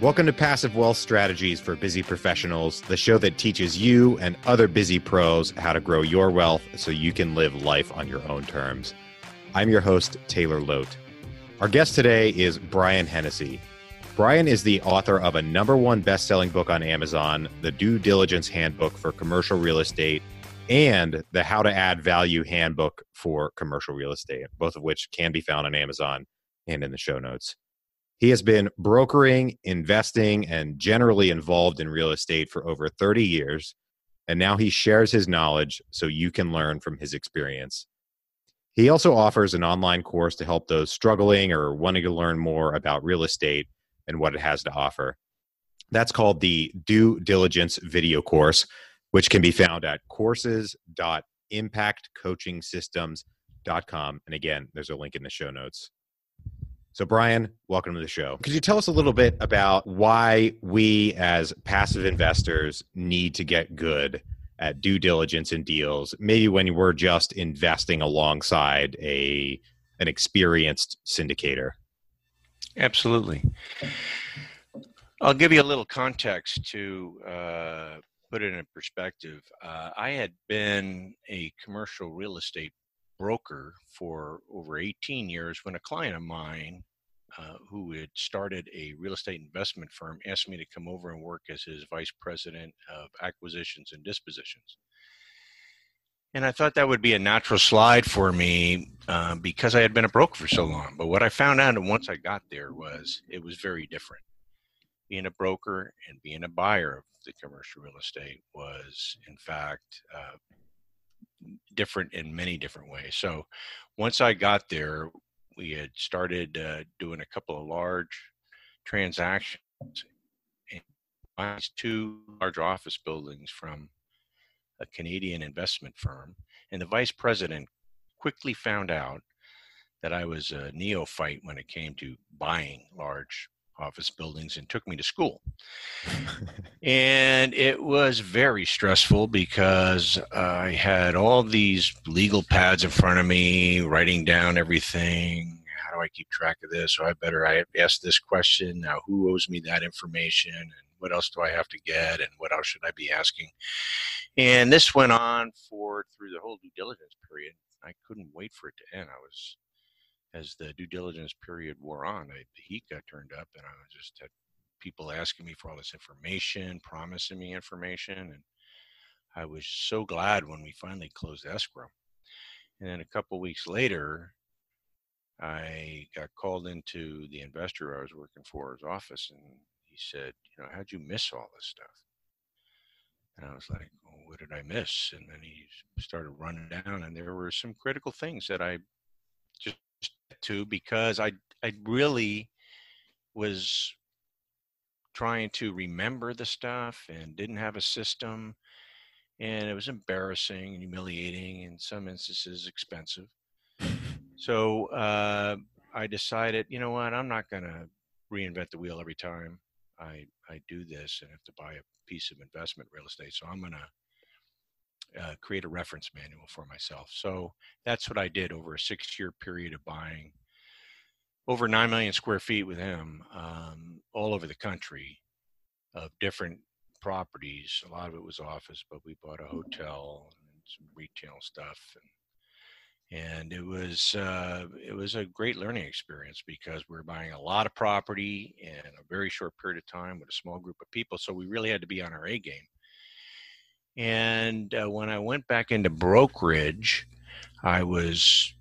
Welcome to Passive Wealth Strategies for Busy Professionals, the show that teaches you and other busy pros how to grow your wealth so you can live life on your own terms. I'm your host, Taylor Loht. Our guest today is Brian Hennessy. Brian is the author of a number one best selling book on Amazon, The Due Diligence Handbook for Commercial Real Estate, and the How to Add Value Handbook for Commercial Real Estate, both of which can be found on Amazon and in the show notes. He has been brokering, investing, and generally involved in real estate for over 30 years. And now he shares his knowledge so you can learn from his experience. He also offers an online course to help those struggling or wanting to learn more about real estate and what it has to offer. That's called the Due Diligence Video Course, which can be found at courses.impactcoachingsystems.com. And again, there's a link in the show notes. So, Brian, welcome to the show. Could you tell us a little bit about why we as passive investors need to get good at due diligence in deals, maybe when we're just investing alongside a an experienced syndicator? Absolutely. I'll give you a little context to uh, put it in perspective. Uh, I had been a commercial real estate broker for over 18 years when a client of mine uh, who had started a real estate investment firm asked me to come over and work as his vice president of acquisitions and dispositions. And I thought that would be a natural slide for me uh, because I had been a broker for so long. But what I found out once I got there was it was very different. Being a broker and being a buyer of the commercial real estate was, in fact, uh, different in many different ways. So once I got there, we had started uh, doing a couple of large transactions and two large office buildings from a Canadian investment firm. And the vice president quickly found out that I was a neophyte when it came to buying large office buildings and took me to school. and it was very stressful because I had all these legal pads in front of me, writing down everything. How do I keep track of this? So I better I ask this question. Now, who owes me that information? And what else do I have to get? And what else should I be asking? And this went on for through the whole due diligence period. I couldn't wait for it to end. I was as the due diligence period wore on, I, the heat got turned up, and I just had people asking me for all this information, promising me information, and I was so glad when we finally closed escrow. And then a couple weeks later, I got called into the investor I was working for his office, and he said, "You know, how'd you miss all this stuff?" And I was like, well, "What did I miss?" And then he started running down, and there were some critical things that I just to because I I really was trying to remember the stuff and didn't have a system and it was embarrassing and humiliating in some instances expensive. So uh, i decided you know what? I'm not going to reinvent the wheel every time i i do this and have to buy a piece of investment real estate so i'm going to uh, create a reference manual for myself. So that's what I did over a six year period of buying over 9 million square feet with him um, all over the country of different properties. A lot of it was office, but we bought a hotel and some retail stuff. And, and it was uh, it was a great learning experience because we were buying a lot of property in a very short period of time with a small group of people. So we really had to be on our A game. And uh, when I went back into brokerage, I was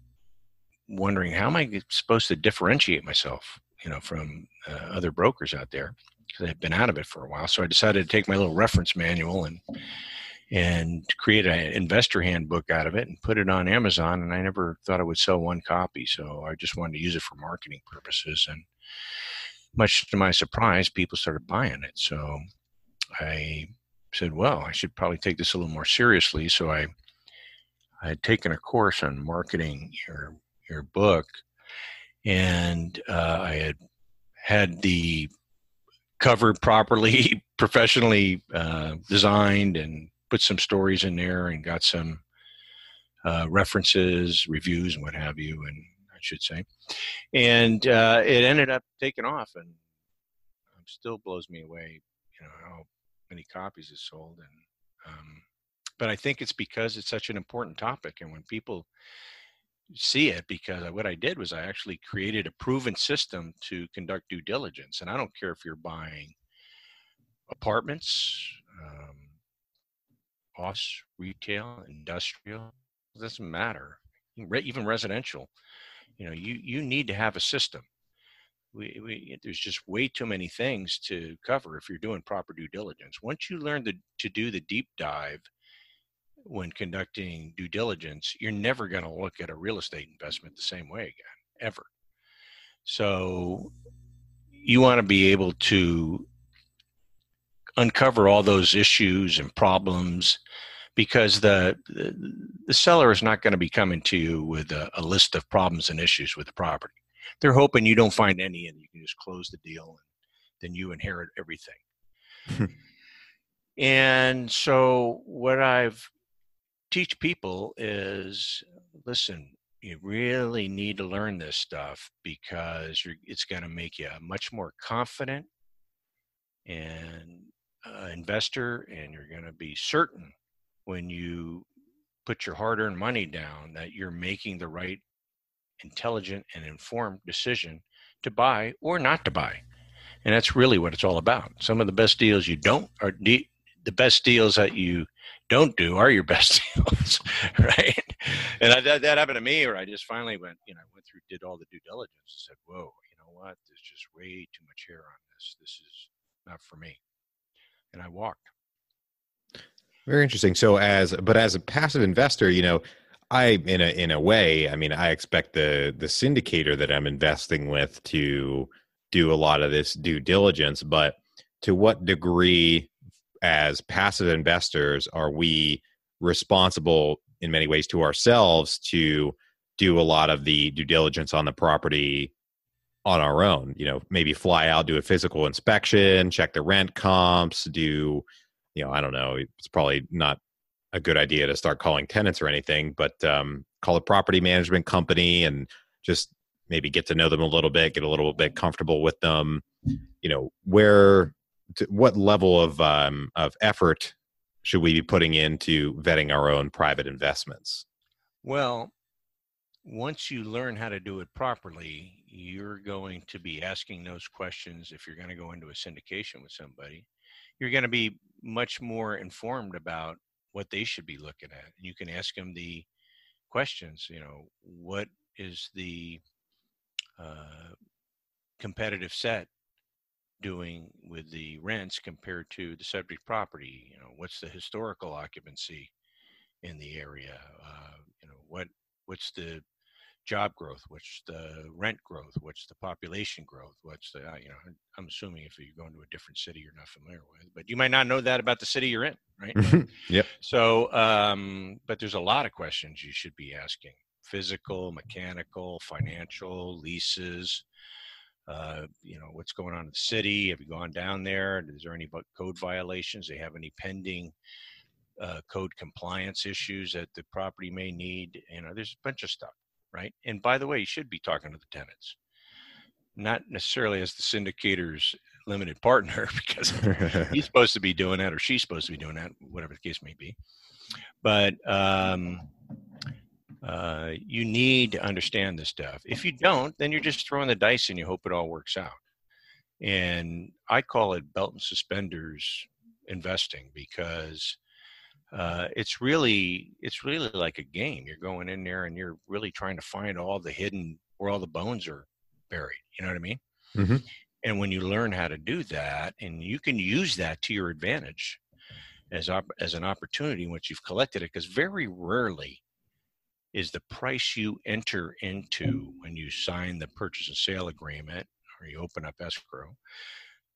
wondering how am I supposed to differentiate myself, you know, from uh, other brokers out there because I've been out of it for a while. So I decided to take my little reference manual and and create an investor handbook out of it and put it on Amazon. And I never thought I would sell one copy, so I just wanted to use it for marketing purposes. And much to my surprise, people started buying it. So I said, well, I should probably take this a little more seriously. So I, I had taken a course on marketing your your book, and uh, I had had the cover properly, professionally uh, designed, and put some stories in there, and got some uh, references, reviews, and what have you, and I should say, and uh, it ended up taking off, and still blows me away. You know how many copies it sold, and um, but I think it's because it's such an important topic, and when people see it because what I did was I actually created a proven system to conduct due diligence. And I don't care if you're buying apartments, um, office, retail, industrial, it doesn't matter. Even residential, you know, you, you need to have a system. We, we, there's just way too many things to cover if you're doing proper due diligence. Once you learn the, to do the deep dive when conducting due diligence, you're never going to look at a real estate investment the same way again, ever. So you want to be able to uncover all those issues and problems because the the, the seller is not going to be coming to you with a, a, list of problems and issues with the property. They're hoping you don't find any and you can just close the deal and then you inherit everything. and so what I've teach people is listen you really need to learn this stuff because it's going to make you a much more confident and uh, investor and you're going to be certain when you put your hard-earned money down that you're making the right intelligent and informed decision to buy or not to buy and that's really what it's all about some of the best deals you don't are de- the best deals that you don't do are your best deals, right? And I, that, that happened to me, where I just finally went, you know, went through, did all the due diligence, and said, "Whoa, you know what? There's just way too much hair on this. This is not for me," and I walked. Very interesting. So, as but as a passive investor, you know, I in a in a way, I mean, I expect the the syndicator that I'm investing with to do a lot of this due diligence, but to what degree as passive investors are we responsible in many ways to ourselves to do a lot of the due diligence on the property on our own? You know maybe fly out do a physical inspection check the rent comps do you know i don't know it's probably not a good idea to start calling tenants or anything but um, call a property management company and just maybe get to know them a little bit get a little bit comfortable with them you know where to, what level of um, of effort should we be putting into vetting our own private investments? Well, once you learn how to do it properly, you're going to be asking those questions. If you're going to go into a syndication with somebody, you're going to be much more informed about what they should be looking at. And you can ask them the questions. You know, what is the uh, competitive set doing with the rents compared to the subject property? You know, what's the historical occupancy in the area? Uh, you know, what what's the job growth? What's the rent growth? What's the population growth? What's the you know? I'm assuming if you're going to a different city, you're not familiar with, but you might not know that about the city you're in, right? yep. So, um, but there's a lot of questions you should be asking: physical, mechanical, financial, leases uh, you know what's going on in the city have you gone down there is there any code violations they have any pending uh, code compliance issues that the property may need you know there's a bunch of stuff right and by the way you should be talking to the tenants not necessarily as the syndicator's limited partner because he's supposed to be doing that or she's supposed to be doing that whatever the case may be but um, uh, you need to understand this stuff. If you don't, then you're just throwing the dice and you hope it all works out. And I call it belt and suspenders investing because uh, it's really it's really like a game. You're going in there and you're really trying to find all the hidden where all the bones are buried. You know what I mean? Mm-hmm. And when you learn how to do that, and you can use that to your advantage as op- as an opportunity once you've collected it, because very rarely is the price you enter into when you sign the purchase and sale agreement or you open up escrow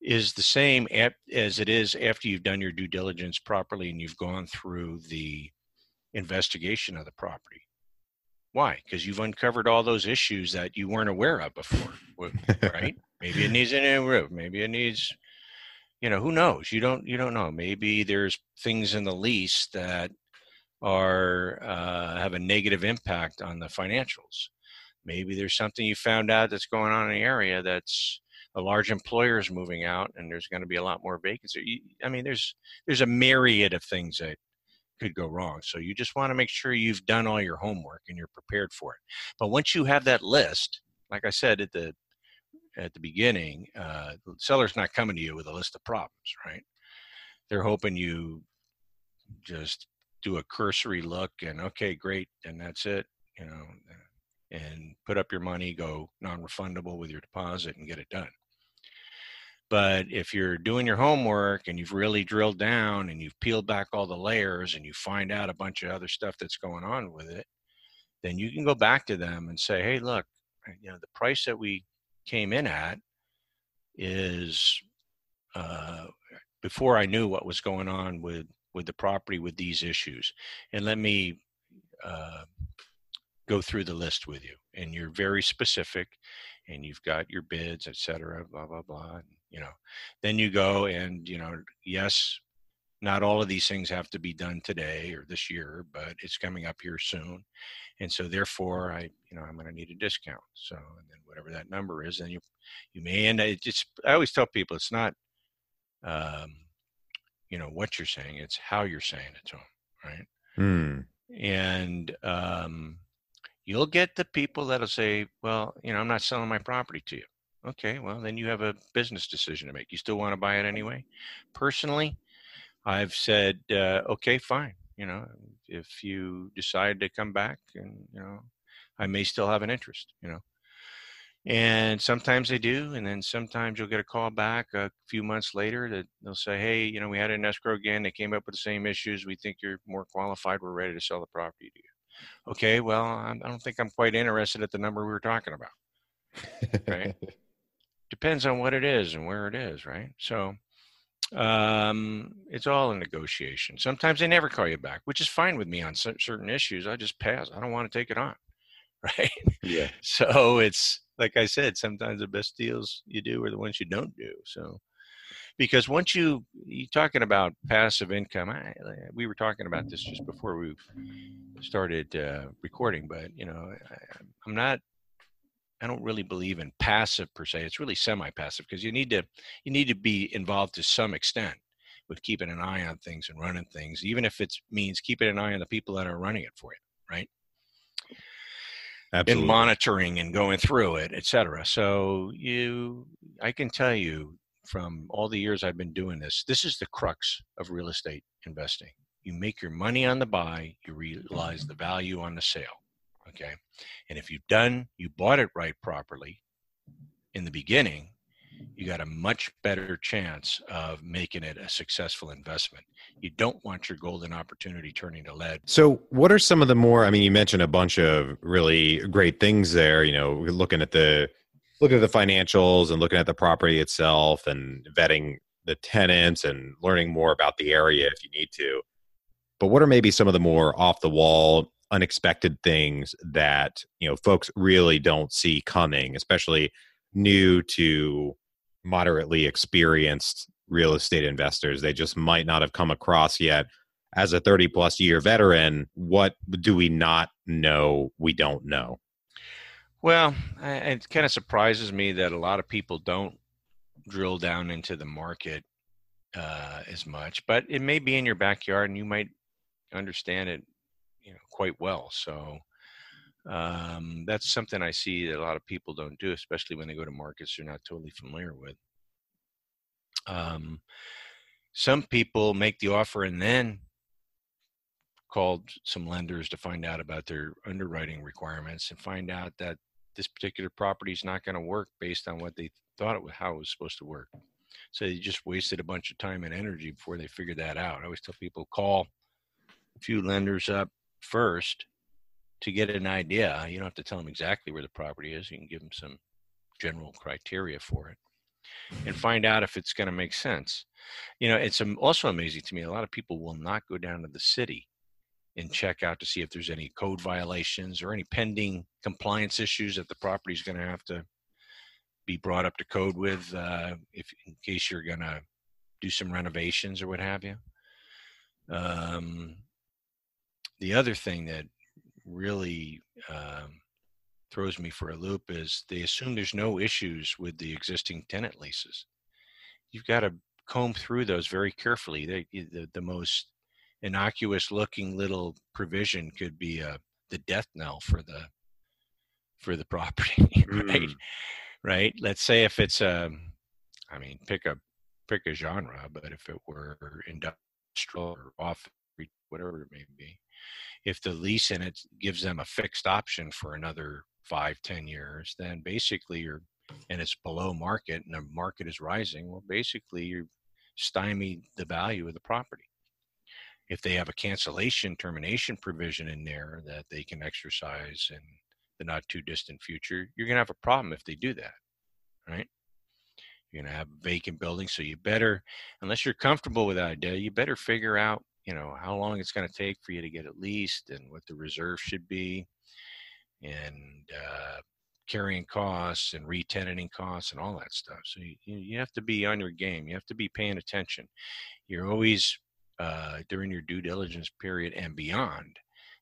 is the same as it is after you've done your due diligence properly and you've gone through the investigation of the property. Why? Because you've uncovered all those issues that you weren't aware of before, right? maybe it needs a new roof. Maybe it needs, you know, who knows? You don't, you don't know. Maybe there's things in the lease that are uh, have a negative impact on the financials. Maybe there's something you found out that's going on in the area that's a large employer is moving out and there's going to be a lot more vacancy. I mean, there's there's a myriad of things that could go wrong. So you just want to make sure you've done all your homework and you're prepared for it. But once you have that list, like I said at the at the beginning, uh, the seller's not coming to you with a list of problems, right? They're hoping you just do a cursory look and okay, great, and that's it, you know, and put up your money, go non-refundable with your deposit, and get it done. But if you're doing your homework and you've really drilled down and you've peeled back all the layers and you find out a bunch of other stuff that's going on with it, then you can go back to them and say, hey, look, you know, the price that we came in at is uh, before I knew what was going on with with the property with these issues, and let me uh, go through the list with you. And you're very specific, and you've got your bids, et cetera, blah blah blah. You know, then you go and you know, yes, not all of these things have to be done today or this year, but it's coming up here soon. And so therefore I, you know, I'm going to need a discount. So, and then whatever that number is, then you, you may end it just, I always tell people it's not, um, you know, what you're saying, it's how you're saying it to them. Right. Mm. And, um, you'll get the people that'll say, well, you know, I'm not selling my property to you. Okay, well, then you have a business decision to make. You still want to buy it anyway? Personally, I've said, uh, okay, fine. You know, if you decide to come back, and you know, I may still have an interest. You know, and sometimes they do, and then sometimes you'll get a call back a few months later that they'll say, hey, you know, we had an escrow again. They came up with the same issues. We think you're more qualified. We're ready to sell the property to you. Okay, well, I don't think I'm quite interested at the number we were talking about. Right. Depends on what it is and where it is, right? So um, it's all a negotiation. Sometimes they never call you back, which is fine with me on certain issues. I just pass. I don't want to take it on, right? Yeah. So it's like I said, sometimes the best deals you do are the ones you don't do. So because once you you talking about passive income, I, we were talking about this just before we started uh, recording, but you know, I, I'm not I don't really believe in passive per se. It's really semi-passive because you need to you need to be involved to some extent with keeping an eye on things and running things, even if it means keeping an eye on the people that are running it for you, right? Absolutely. And monitoring and going through it, etc. So you, I can tell you from all the years I've been doing this, this is the crux of real estate investing. You make your money on the buy, you realize the value on the sale. Okay. And if you've done, you bought it right properly in the beginning, you got a much better chance of making it a successful investment. You don't want your golden opportunity turning to lead. So, what are some of the more? I mean, you mentioned a bunch of really great things there. You know, looking at the looking at the financials and looking at the property itself and vetting the tenants and learning more about the area if you need to. But what are maybe some of the more off the wall unexpected things that you know folks really don't see coming especially new to moderately experienced real estate investors. They just might not have come across yet. As a 30 plus year veteran what do we not know we don't know? Well it kind of surprises me that a lot of people don't drill down into the market uh, as much but it may be in your backyard and you might understand it quite well. So um, that's something I see that a lot of people don't do, especially when they go to markets they're not totally familiar with. Um, some people make the offer and then called some lenders to find out about their underwriting requirements and find out that this particular property is not going to work based on what they thought it was how it was supposed to work. So they just wasted a bunch of time and energy before they figured that out. I always tell people call a few lenders up, first to get an idea. You don't have to tell them exactly where the property is. You can give them some general criteria for it and find out if it's going to make sense. You know, it's also amazing to me. A lot of people will not go down to the city and check out to see if there's any code violations or any pending compliance issues that the property is going to have to be brought up to code with uh, if in case you're going to do some renovations or what have you. Um, the other thing that really um, throws me for a loop is they assume there's no issues with the existing tenant leases. You've got to comb through those very carefully. They, the, the most innocuous looking little provision could be a, uh, the death knell for the for the property, right? Mm. Right. Let's say if it's a, um, mean, pick a pick a genre, but if it were industrial or off, whatever it may be, if the lease in it gives them a fixed option for another five, ten years, then basically you're, and it's below market and the market is rising, well, basically you're stymie the value of the property. If they have a cancellation termination provision in there that they can exercise in the not too distant future, you're going to have a problem if they do that, right? You're going to have vacant buildings. So you better, unless you're comfortable with that idea, you better figure out, you know, how long it's going to take for you to get it leased and what the reserve should be and uh, carrying costs and retenanting costs and all that stuff. So you, you have to be on your game. You have to be paying attention. You're always uh, during your due diligence period and beyond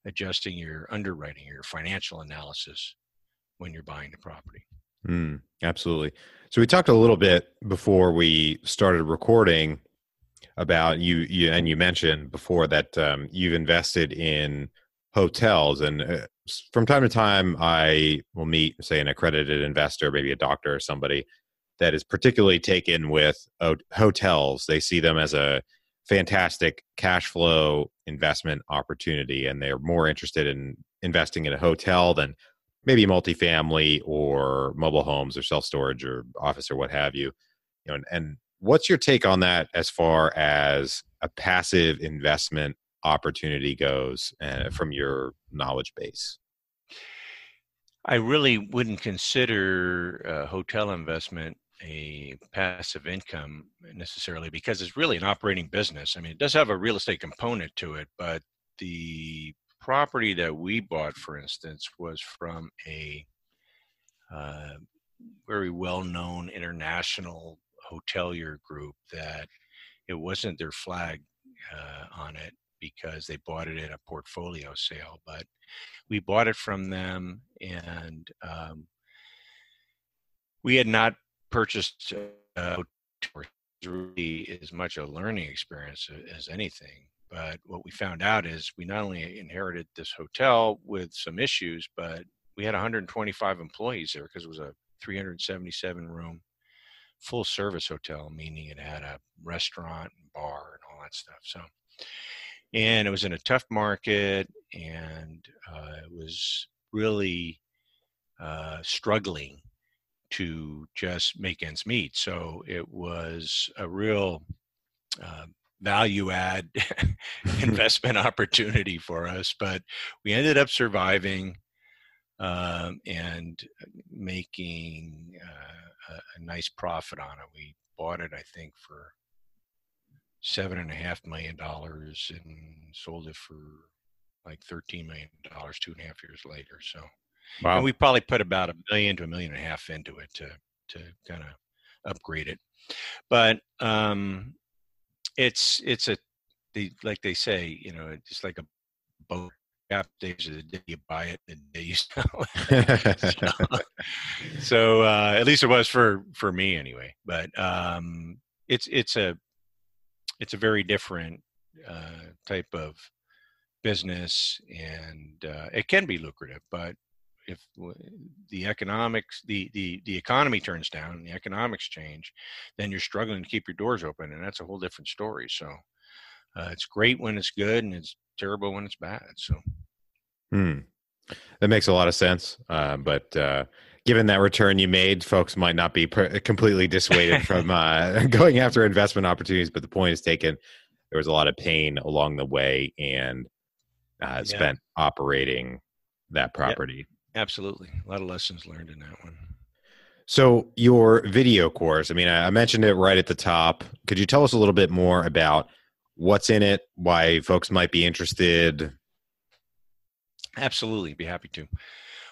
adjusting your underwriting, your financial analysis when you're buying the property. Mm, absolutely. So we talked a little bit before we started recording about you, you and you mentioned before that um, you've invested in hotels and uh, from time to time i will meet say an accredited investor maybe a doctor or somebody that is particularly taken with hotels. They see them as a fantastic cash flow investment opportunity and they're more interested in investing in a hotel than maybe multifamily or mobile homes or self storage or office or what have you you know and, and what's your take on that as far as a passive investment opportunity goes uh, from your knowledge base i really wouldn't consider a hotel investment a passive income necessarily because it's really an operating business. I mean, it does have a real estate component to it, but the property that we bought, for instance, was from a uh, very well known international hotelier group that it wasn't their flag uh, on it because they bought it in a portfolio sale, but we bought it from them and um, we had not purchased uh, really as much a learning experience as anything. But what we found out is we not only inherited this hotel with some issues, but we had 125 employees there because it was a 377 room full service hotel, meaning it had a restaurant and bar and all that stuff. So, and it was in a tough market and uh, it was really uh, struggling to just make ends meet. So it was a real uh, value add investment opportunity for us. But we ended up surviving um, and making uh, a, a nice profit on it. We bought it, I think, for seven and a half million dollars and sold it for like thirteen million dollars two and a half years later. So Wow. And we probably put about a million to a million and a half into it to to kind of upgrade it. But um, it's it's a the like they say, you know, it's like a boat. Gap days of the day you buy it, the day you sell it. so, so uh, at least it was for for me anyway. But um, it's it's a it's a very different uh, type of business, and uh, it can be lucrative, but if the economics the, the the economy turns down and the economics change then you're struggling to keep your doors open and that's a whole different story so uh, it's great when it's good and it's terrible when it's bad so hmm. that makes a lot of sense uh, but uh, given that return you made folks might not be per- completely dissuaded from uh, going after investment opportunities but the point is taken there was a lot of pain along the way and uh, yeah. spent operating that property yep. Absolutely. A lot of lessons learned in that one. So, your video course, I mean, I mentioned it right at the top. Could you tell us a little bit more about what's in it, why folks might be interested? Absolutely, be happy to.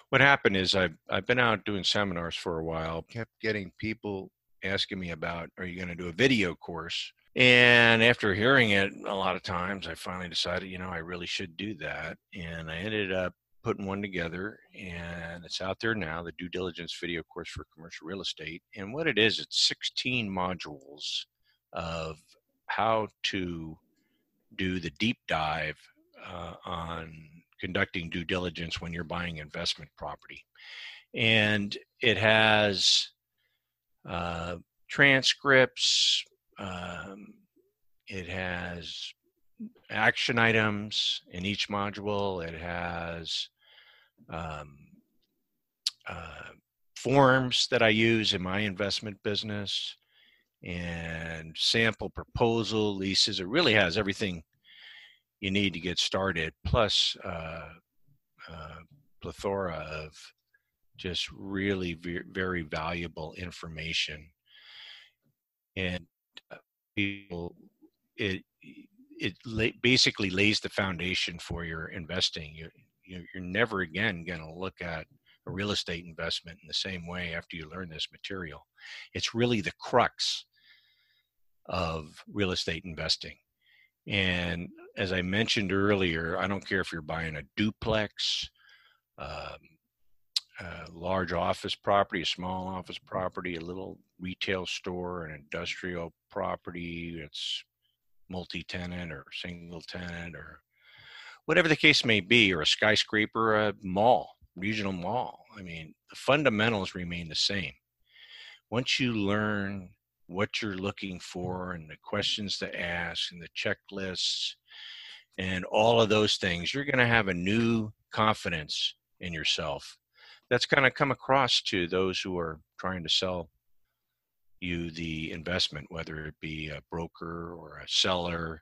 What happened is I've, I've been out doing seminars for a while, kept getting people asking me about, are you going to do a video course? And after hearing it a lot of times, I finally decided, you know, I really should do that. And I ended up putting one together, and it's out there now. The due diligence video course for commercial real estate, and what it is, it's 16 modules of how to do the deep dive uh, on conducting due diligence when you're buying investment property. And it has uh, transcripts, um, it has action items in each module, it has um, uh, forms that I use in my investment business and sample proposal leases. It really has everything you need to get started, plus uh, uh, plethora of just really ve- very valuable information. And uh, people, it it la- basically lays the foundation for your investing. You, you you're never again going to look at a real estate investment in the same way after you learn this material. It's really the crux of real estate investing. And as I mentioned earlier, I don't care if you're buying a duplex, um, a large office property, a small office property, a little retail store, an industrial property that's multi tenant or single tenant or whatever the case may be, or a skyscraper, a mall, regional mall. I mean, the fundamentals remain the same. Once you learn what you're looking for and the questions to ask and the checklists and all of those things, you're going to have a new confidence in yourself that's going to come across to those who are trying to sell you the investment, whether it be a broker or a seller.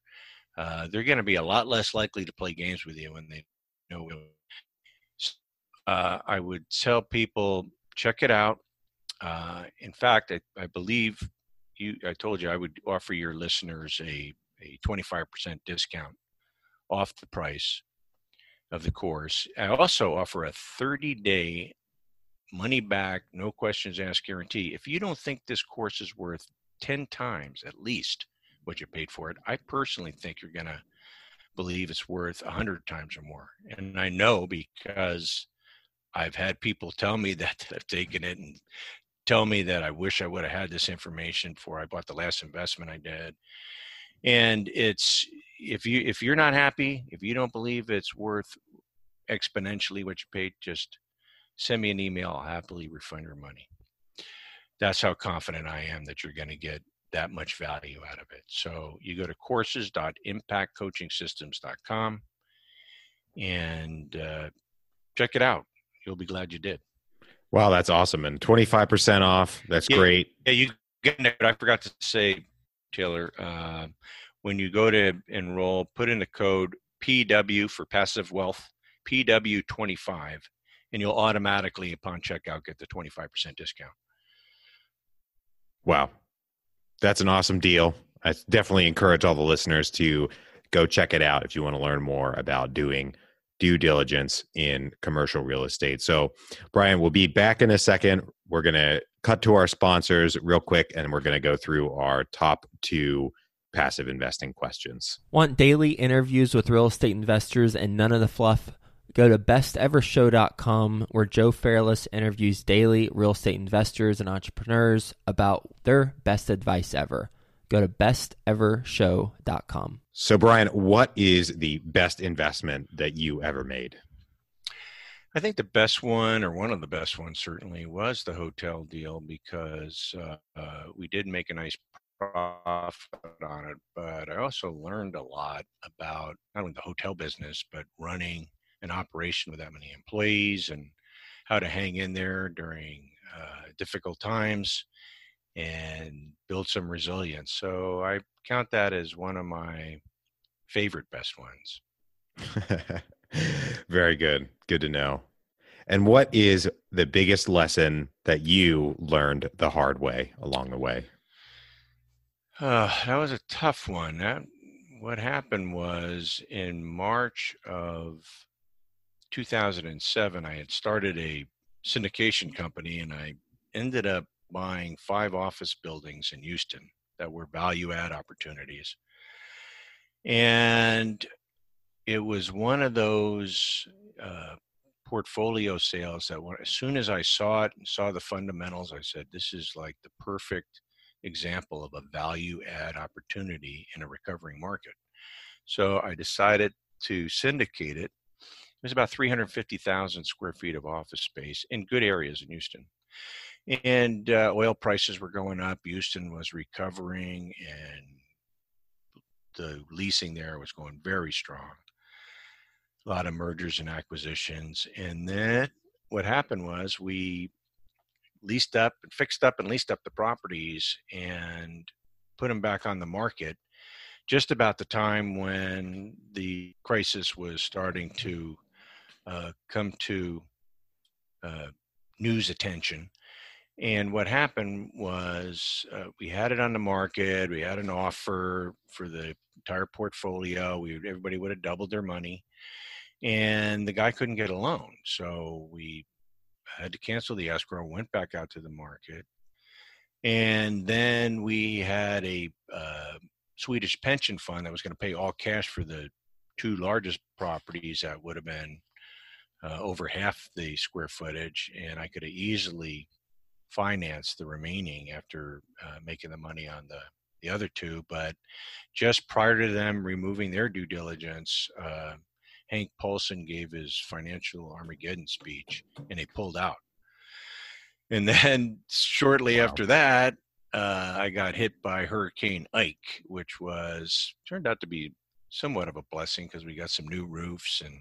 Uh, they're going to be a lot less likely to play games with you when they know. Uh, I would tell people check it out. Uh, in fact, I, I believe you I told you I would offer your listeners a a 25% discount off the price of the course. I also offer a 30 day money back, no questions asked guarantee. If you don't think this course is worth 10 times at least what you paid for it, I personally think you're going to believe it's worth 100 times or more. And I know because I've had people tell me that have taken it and tell me that I wish I would have had this information before I bought the last investment I did. And it's if you if you're not happy, if you don't believe it's worth exponentially what you paid, just send me an email. I'll happily refund your money. That's how confident I am that you're going to get that much value out of it. So you go to courses.impactcoachingsystems.com and uh, check it out. You'll be glad you did. Wow, that's awesome. And 25% off. That's yeah, great. Yeah, you get it. I forgot to say, Taylor, uh, when you go to enroll, put in the code PW for passive wealth, PW25, and you'll automatically, upon checkout, get the 25% discount. Wow. That's an awesome deal. I definitely encourage all the listeners to go check it out if you want to learn more about doing due diligence in commercial real estate. So, Brian, we'll be back in a second. We're going to cut to our sponsors real quick and we're going to go through our top two passive investing questions. Want daily interviews with real estate investors and none of the fluff? Go to bestevershow.com where Joe Fairless interviews daily real estate investors and entrepreneurs about their best advice ever. Go to bestevershow.com. So, Brian, what is the best investment that you ever made? I think the best one, or one of the best ones, certainly was the hotel deal because uh, uh, we did make a nice profit on it. But I also learned a lot about not only the hotel business, but running an operation with that many employees and how to hang in there during uh, difficult times and build some resilience. So I count that as one of my favorite best ones. Very good. Good to know. And what is the biggest lesson that you learned the hard way along the way? Uh, that was a tough one. That, what happened was in March of 2007, I had started a syndication company and I ended up buying five office buildings in Houston that were value add opportunities. And it was one of those uh, portfolio sales that when, as soon as I saw it and saw the fundamentals, I said, this is like the perfect example of a value add opportunity in a recovering market. So I decided to syndicate it. It was about 350,000 square feet of office space in good areas in Houston. And uh, oil prices were going up. Houston was recovering, and the leasing there was going very strong. A lot of mergers and acquisitions. And then what happened was we leased up and fixed up and leased up the properties and put them back on the market just about the time when the crisis was starting to uh, come to uh, news attention. And what happened was uh, we had it on the market. We had an offer for the entire portfolio. We everybody would have doubled their money, and the guy couldn't get a loan. So we had to cancel the escrow. Went back out to the market, and then we had a uh, Swedish pension fund that was going to pay all cash for the two largest properties that would have been uh, over half the square footage, and I could have easily financed the remaining after uh, making the money on the the other two. But just prior to them removing their due diligence, uh, Hank Paulson gave his financial Armageddon speech, and they pulled out. And then shortly wow. after that, uh, I got hit by Hurricane Ike, which was turned out to be somewhat of a blessing because we got some new roofs and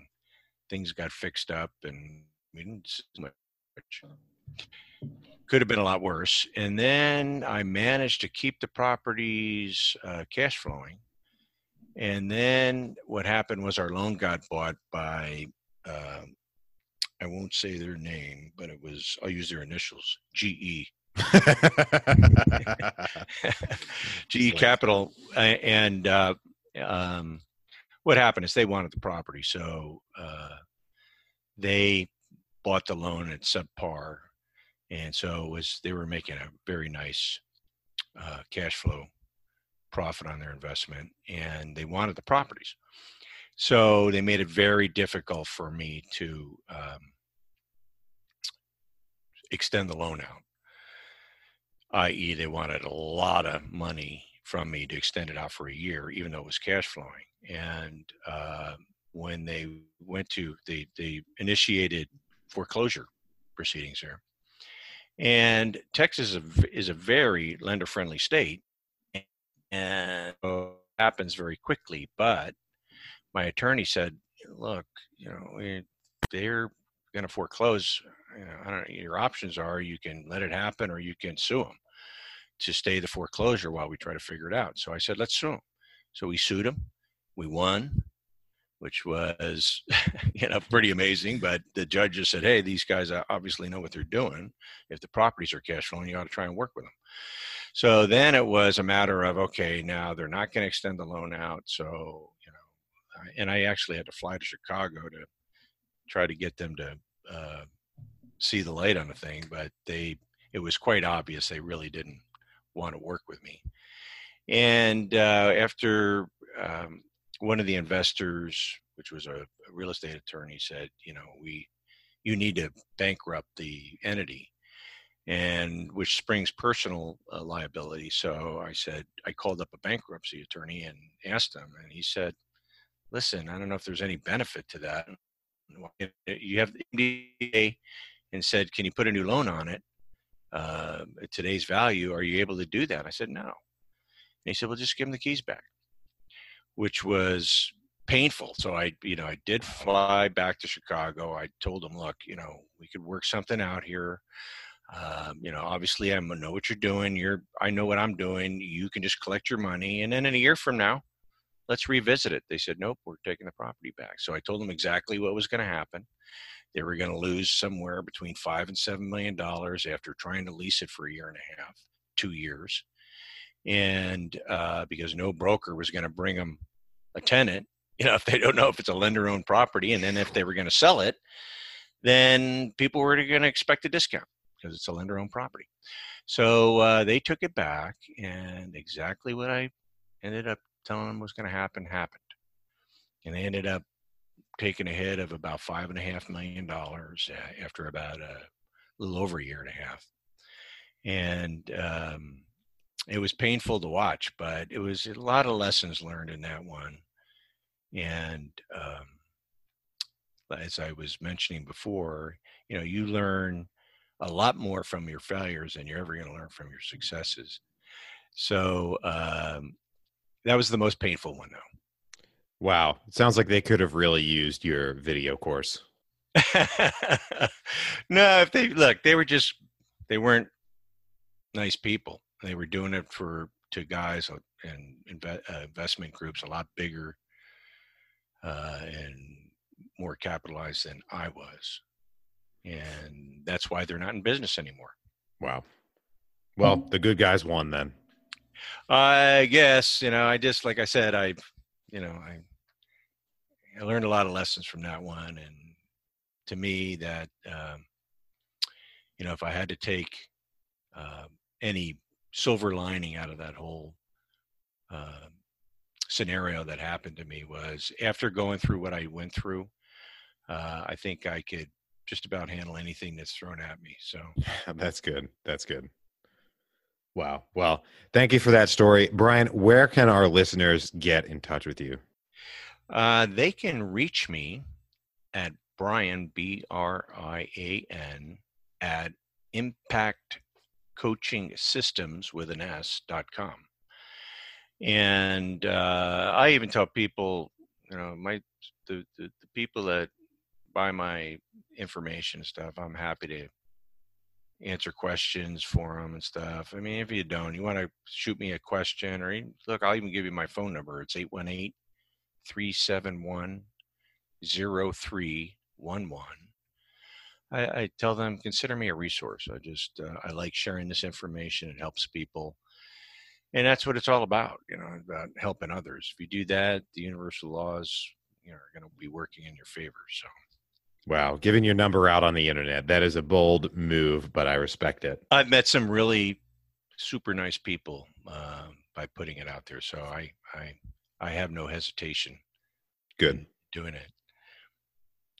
things got fixed up, and we didn't see much. Could have been a lot worse. And then I managed to keep the properties uh, cash flowing. And then what happened was our loan got bought by uh, I won't say their name, but it was I'll use their initials, GE. GE Capital, and uh, um, what happened is they wanted the property, so uh, they bought the loan at subpar, and so it was they were making a very nice uh, cash flow profit on their investment, and they wanted the properties. So they made it very difficult for me to um, extend the loan out i.e., they wanted a lot of money from me to extend it out for a year, even though it was cash flowing. And uh, when they went to, they, they initiated foreclosure proceedings there. And Texas is a, is a very lender friendly state and it happens very quickly. But my attorney said, look, you know, they're going to foreclose you know, I don't know, your options are you can let it happen or you can sue them to stay the foreclosure while we try to figure it out. So I said, let's sue them. So we sued them. We won, which was, you know, pretty amazing. But the judge just said, hey, these guys obviously know what they're doing. If the properties are cash flowing, you ought to try and work with them. So then it was a matter of, okay, now they're not going to extend the loan out. So, you know, and I actually had to fly to Chicago to try to get them to uh, see the light on the thing, but they it was quite obvious they really didn't want to work with me. And uh, after um, one of the investors, which was a, real estate attorney, said, you know, we you need to bankrupt the entity, and which springs personal uh, liability. So I said I called up a bankruptcy attorney and asked him, and he said, "Listen, I don't know if there's any benefit to that. You have the and said, "Can you put a new loan on it uh, at today's value? Are you able to do that?" I said, "No." And he said, "Well, just give him the keys back," which was painful. So I, you know, I did fly back to Chicago. I told him, "Look, you know, we could work something out here." Um, you know, obviously, I know what you're doing. You're, I know what I'm doing. You can just collect your money, and then in a year from now, let's revisit it. They said, nope, we're taking the property back. So I told them exactly what was going to happen. They were going to lose somewhere between five and seven million dollars after trying to lease it for a year and a half, two years, and uh, because no broker was going to bring them a tenant, you know, if they don't know if it's a lender-owned property, and then if they were going to sell it, then people were going to expect a discount because it's a lender-owned property. So uh, they took it back, and exactly what I ended up telling them was going to happen happened, and they ended up taking a hit of about five and a half million dollars uh, after about a little over a year and a half, and um, it was painful to watch, but it was a lot of lessons learned in that one. And um, as I was mentioning before, you know, you learn a lot more from your failures than you're ever going to learn from your successes. So um, that was the most painful one, though. Wow. It sounds like they could have really used your video course. no, if they look, they were just, they weren't nice people. They were doing it for to guys and inve- uh, investment groups a lot bigger uh, and more capitalized than I was, and that's why they're not in business anymore. Wow. Well, the good guys won then. I guess you know. I just like I said, I, you know, I, I learned a lot of lessons from that one, and to me, that um, you know, if I had to take uh, any silver lining out of that whole uh, scenario that happened to me was after going through what I went through, uh, I think I could just about handle anything that's thrown at me. So that's good. That's good. Wow. Well, thank you for that story. Brian, where can our listeners get in touch with you? Uh, they can reach me at Brian, B R I A N, at impact coaching systems with an S dot com. And uh, I even tell people, you know, my the, the, the people that buy my information stuff, I'm happy to answer questions for them and stuff. I mean, if you don't, you want to shoot me a question or look, I'll even give you my phone number. It's 818 371 0311. I, I, tell them, consider me a resource. I just, uh, I like sharing this information. It helps people. And that's what it's all about, you know, about helping others. If you do that, the universal laws, you know, are going to be working in your favor. So. Wow, giving your number out on the internet. That is a bold move, but I respect it. I've met some really super nice people uh, by putting it out there. So I, I, I have no hesitation. Good. Doing it.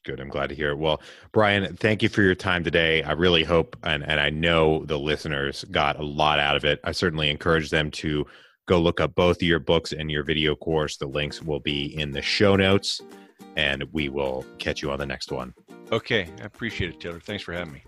Good. I'm glad to hear it. Well, Brian, thank you for your time today. I really hope and, and I know the listeners got a lot out of it. I certainly encourage them to go look up both of your books and your video course. The links will be in the show notes and we will catch you on the next one. Okay. I appreciate it, Taylor. Thanks for having me.